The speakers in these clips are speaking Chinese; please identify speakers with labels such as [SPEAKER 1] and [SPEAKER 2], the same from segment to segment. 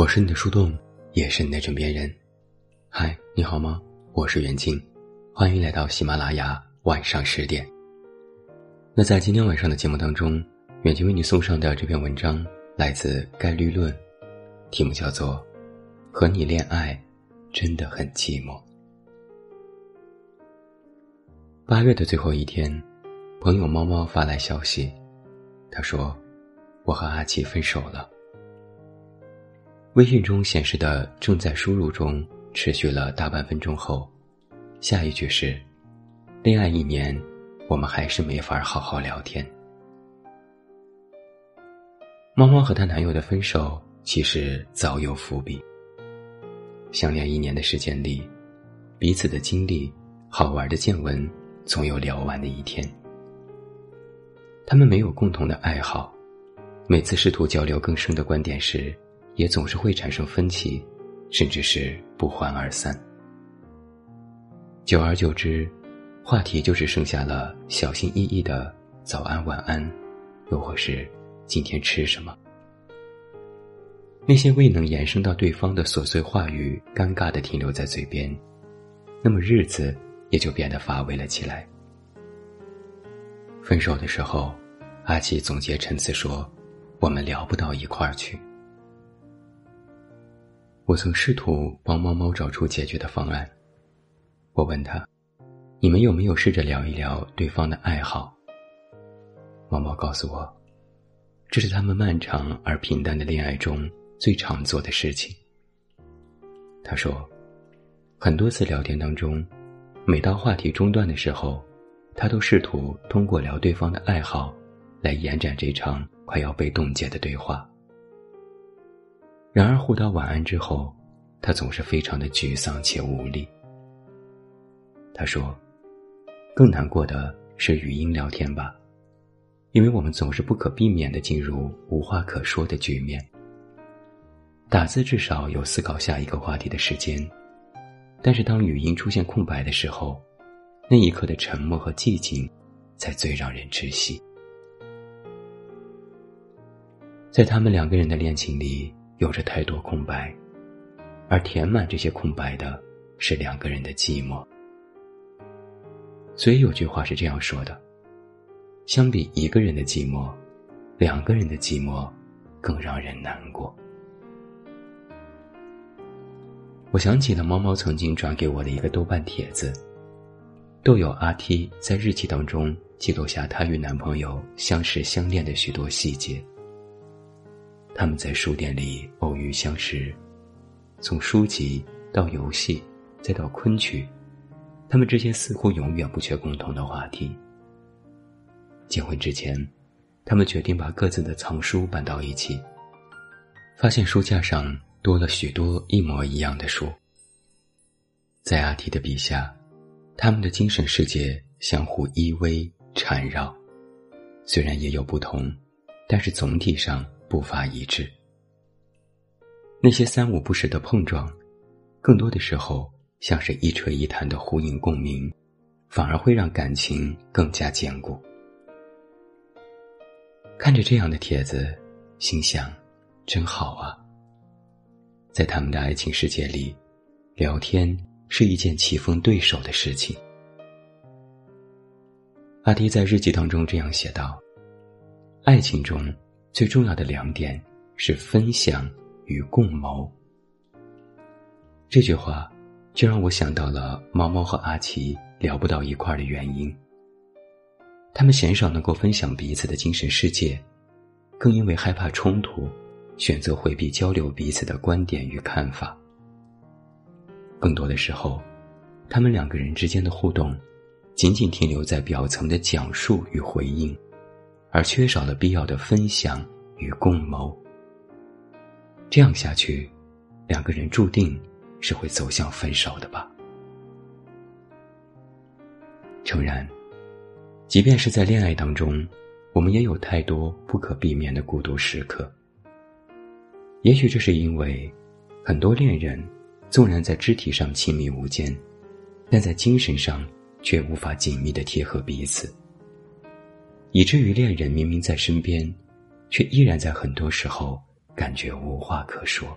[SPEAKER 1] 我是你的树洞，也是你的枕边人。嗨，你好吗？我是袁静，欢迎来到喜马拉雅晚上十点。那在今天晚上的节目当中，远近为你送上的这篇文章来自概率论，题目叫做《和你恋爱真的很寂寞》。八月的最后一天，朋友猫猫发来消息，他说：“我和阿奇分手了。”微信中显示的正在输入中，持续了大半分钟后，下一句是：“恋爱一年，我们还是没法好好聊天。”猫猫和她男友的分手其实早有伏笔。相恋一年的时间里，彼此的经历、好玩的见闻，总有聊完的一天。他们没有共同的爱好，每次试图交流更深的观点时。也总是会产生分歧，甚至是不欢而散。久而久之，话题就只剩下了小心翼翼的“早安晚安”，又或是“今天吃什么”。那些未能延伸到对方的琐碎话语，尴尬的停留在嘴边，那么日子也就变得乏味了起来。分手的时候，阿奇总结陈词说：“我们聊不到一块儿去。”我曾试图帮猫猫找出解决的方案。我问他：“你们有没有试着聊一聊对方的爱好？”猫猫告诉我：“这是他们漫长而平淡的恋爱中最常做的事情。”他说：“很多次聊天当中，每到话题中断的时候，他都试图通过聊对方的爱好，来延展这场快要被冻结的对话。”然而，互道晚安之后，他总是非常的沮丧且无力。他说：“更难过的是语音聊天吧，因为我们总是不可避免的进入无话可说的局面。打字至少有思考下一个话题的时间，但是当语音出现空白的时候，那一刻的沉默和寂静，才最让人窒息。在他们两个人的恋情里。”有着太多空白，而填满这些空白的是两个人的寂寞。所以有句话是这样说的：相比一个人的寂寞，两个人的寂寞更让人难过。我想起了猫猫曾经转给我的一个豆瓣帖子，豆友阿 T 在日记当中记录下她与男朋友相识相恋的许多细节。他们在书店里偶遇相识，从书籍到游戏，再到昆曲，他们之间似乎永远不缺共同的话题。结婚之前，他们决定把各自的藏书搬到一起，发现书架上多了许多一模一样的书。在阿提的笔下，他们的精神世界相互依偎缠绕，虽然也有不同，但是总体上。步伐一致，那些三五不时的碰撞，更多的时候像是一锤一弹的呼应共鸣，反而会让感情更加坚固。看着这样的帖子，心想，真好啊。在他们的爱情世界里，聊天是一件棋逢对手的事情。阿迪在日记当中这样写道：“爱情中。”最重要的两点是分享与共谋。这句话就让我想到了猫猫和阿奇聊不到一块儿的原因。他们鲜少能够分享彼此的精神世界，更因为害怕冲突，选择回避交流彼此的观点与看法。更多的时候，他们两个人之间的互动，仅仅停留在表层的讲述与回应。而缺少了必要的分享与共谋，这样下去，两个人注定是会走向分手的吧。诚然，即便是在恋爱当中，我们也有太多不可避免的孤独时刻。也许这是因为，很多恋人纵然在肢体上亲密无间，但在精神上却无法紧密的贴合彼此。以至于恋人明明在身边，却依然在很多时候感觉无话可说。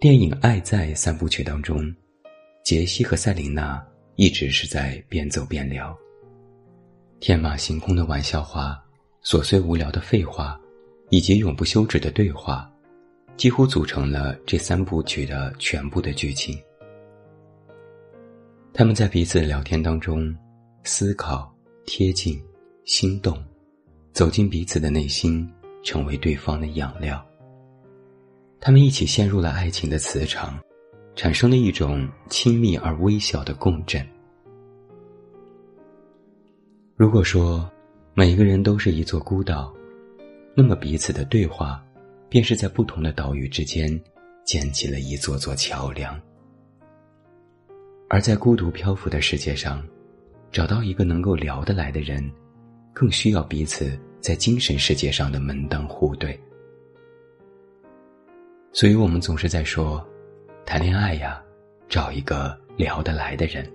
[SPEAKER 1] 电影《爱在》三部曲当中，杰西和赛琳娜一直是在边走边聊。天马行空的玩笑话，琐碎无聊的废话，以及永不休止的对话，几乎组成了这三部曲的全部的剧情。他们在彼此聊天当中，思考、贴近、心动，走进彼此的内心，成为对方的养料。他们一起陷入了爱情的磁场，产生了一种亲密而微小的共振。如果说每个人都是一座孤岛，那么彼此的对话，便是在不同的岛屿之间建起了一座座桥梁。而在孤独漂浮的世界上，找到一个能够聊得来的人，更需要彼此在精神世界上的门当户对。所以我们总是在说，谈恋爱呀，找一个聊得来的人。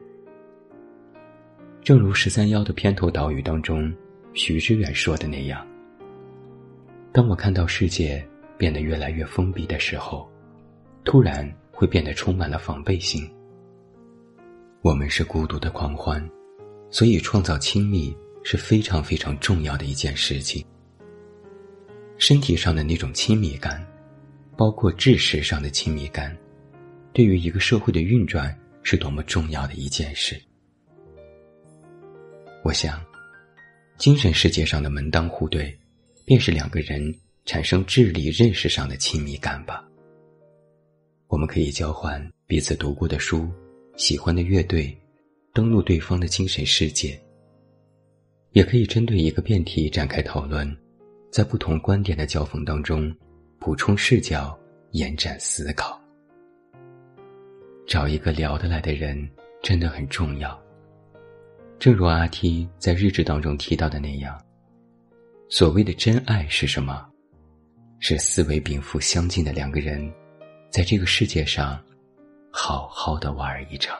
[SPEAKER 1] 正如十三幺的片头导语当中，徐志远说的那样：“当我看到世界变得越来越封闭的时候，突然会变得充满了防备心。我们是孤独的狂欢，所以创造亲密是非常非常重要的一件事情。身体上的那种亲密感。”包括知识上的亲密感，对于一个社会的运转是多么重要的一件事。我想，精神世界上的门当户对，便是两个人产生智力认识上的亲密感吧。我们可以交换彼此读过的书、喜欢的乐队，登录对方的精神世界。也可以针对一个辩题展开讨论，在不同观点的交锋当中。补充视角，延展思考。找一个聊得来的人真的很重要。正如阿 T 在日志当中提到的那样，所谓的真爱是什么？是思维禀赋相近的两个人，在这个世界上好好的玩一场。